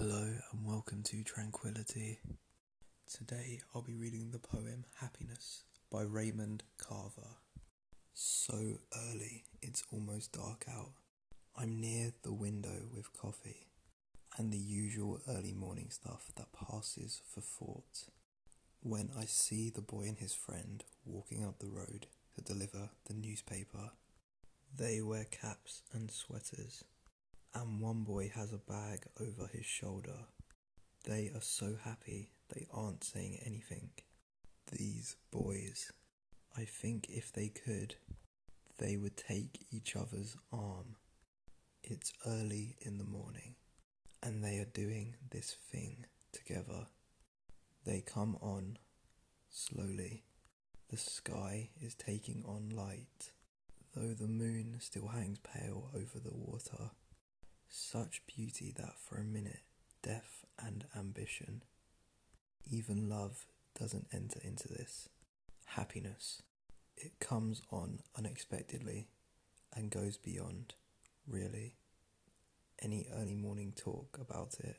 Hello and welcome to Tranquility. Today I'll be reading the poem Happiness by Raymond Carver. So early, it's almost dark out. I'm near the window with coffee and the usual early morning stuff that passes for thought. When I see the boy and his friend walking up the road to deliver the newspaper, they wear caps and sweaters and one boy has a bag over his shoulder. They are so happy they aren't saying anything. These boys, I think if they could, they would take each other's arm. It's early in the morning, and they are doing this thing together. They come on slowly. The sky is taking on light, though the moon still hangs pale over the water. Such beauty that for a minute death and ambition, even love, doesn't enter into this. Happiness. It comes on unexpectedly and goes beyond, really, any early morning talk about it